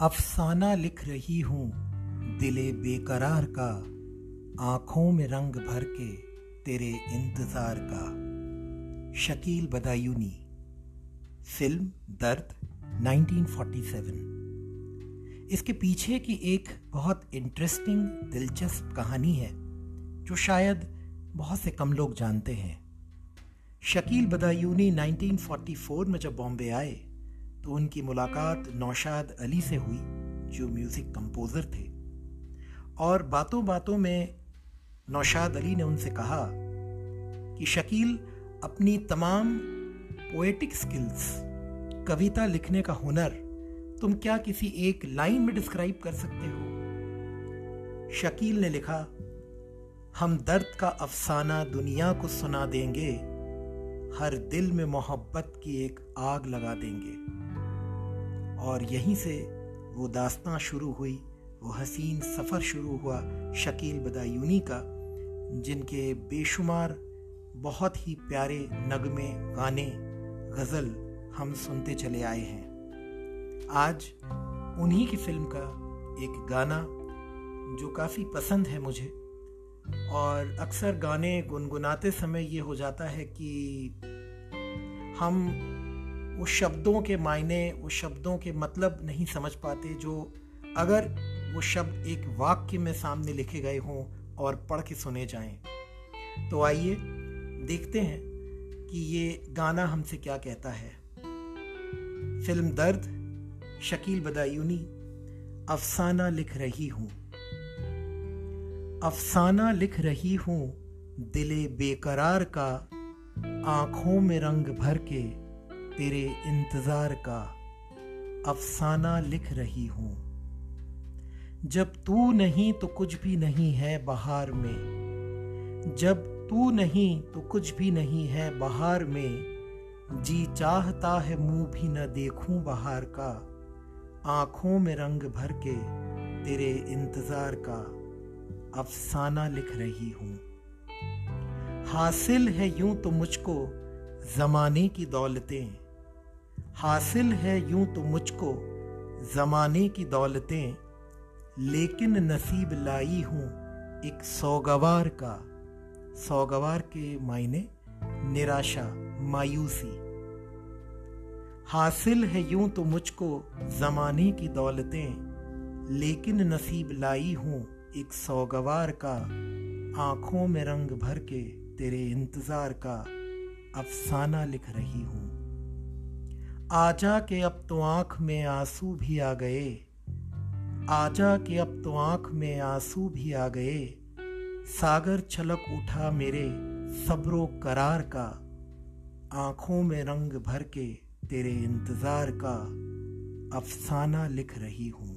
अफसाना लिख रही हूँ दिले बेकरार का, आँखों में रंग भर के तेरे इंतज़ार का। शकील बदायूनी, फ़िल्म दर्द 1947 इसके पीछे की एक बहुत इंटरेस्टिंग दिलचस्प कहानी है, जो शायद बहुत से कम लोग जानते हैं। शकील बदायूनी 1944 में जब बॉम्बे आए तो उनकी मुलाकात नौशाद अली से हुई, जो म्यूज़िक कंपोज़र थे। और बातों बातों में नौशाद अली ने उनसे कहा कि शकील, अपनी तमाम पोएटिक स्किल्स कविता लिखने का हुनर, तुम क्या किसी एक लाइन में डिस्क्राइब कर सकते हो? शकील ने लिखा, हम दर्द का अफसाना दुनिया को सुना देंगे, हर दिल में मोहब्बत की एक आग लगा देंगे। और यहीं से वो दास्तां शुरू हुई, वो हसीन सफ़र शुरू हुआ शकील बदायूनी का, जिनके बेशुमार बहुत ही प्यारे नगमे गाने, गज़ल हम सुनते चले आए हैं। आज उन्हीं की फ़िल्म का एक गाना, जो काफ़ी पसंद है मुझे, और अक्सर गाने गुनगुनाते समय ये हो जाता है कि हम उस शब्दों के मायने उस शब्दों के मतलब नहीं समझ पाते जो अगर वो शब्द एक वाक्य में सामने लिखे गए हों और पढ़ के सुने जाएँ। तो आइए देखते हैं कि ये गाना हमसे क्या कहता है। फ़िल्म दर्द, शकील बदायूनी, अफसाना लिख रही हूँ। अफसाना लिख रही हूँ दिले बेकरार का, आँखों में रंग भर के। तेरे इंतज़ार का अफसाना लिख रही हूँ। जब तू नहीं तो कुछ भी नहीं है बाहर में। जब तू नहीं तो कुछ भी नहीं है बाहर में। जी चाहता है मुँह भी न देखूँ बाहर का। आँखों में रंग भर के तेरे इंतज़ार का अफसाना लिख रही हूँ। हासिल है यूँ तो मुझको जमाने की दौलतें। हासिल है यूँ तो मुझको जमाने की दौलतें, लेकिन नसीब लाई हूँ एक सौगवार का। सौगवार के मायने निराशा, मायूसी। हासिल है यूँ तो मुझको जमाने की दौलतें, लेकिन नसीब लाई हूँ एक सौगवार का। आँखों में रंग भर के तेरे इंतज़ार का अफसाना लिख रही हूँ। आजा के अब तो आँख में आँसू भी आ गए। आजा के अब तो आँख में आँसू भी आ गए। सागर छलक उठा मेरे सब्रो करार का। आँखों में रंग भर के तेरे इंतज़ार का। अफसाना लिख रही हूँ।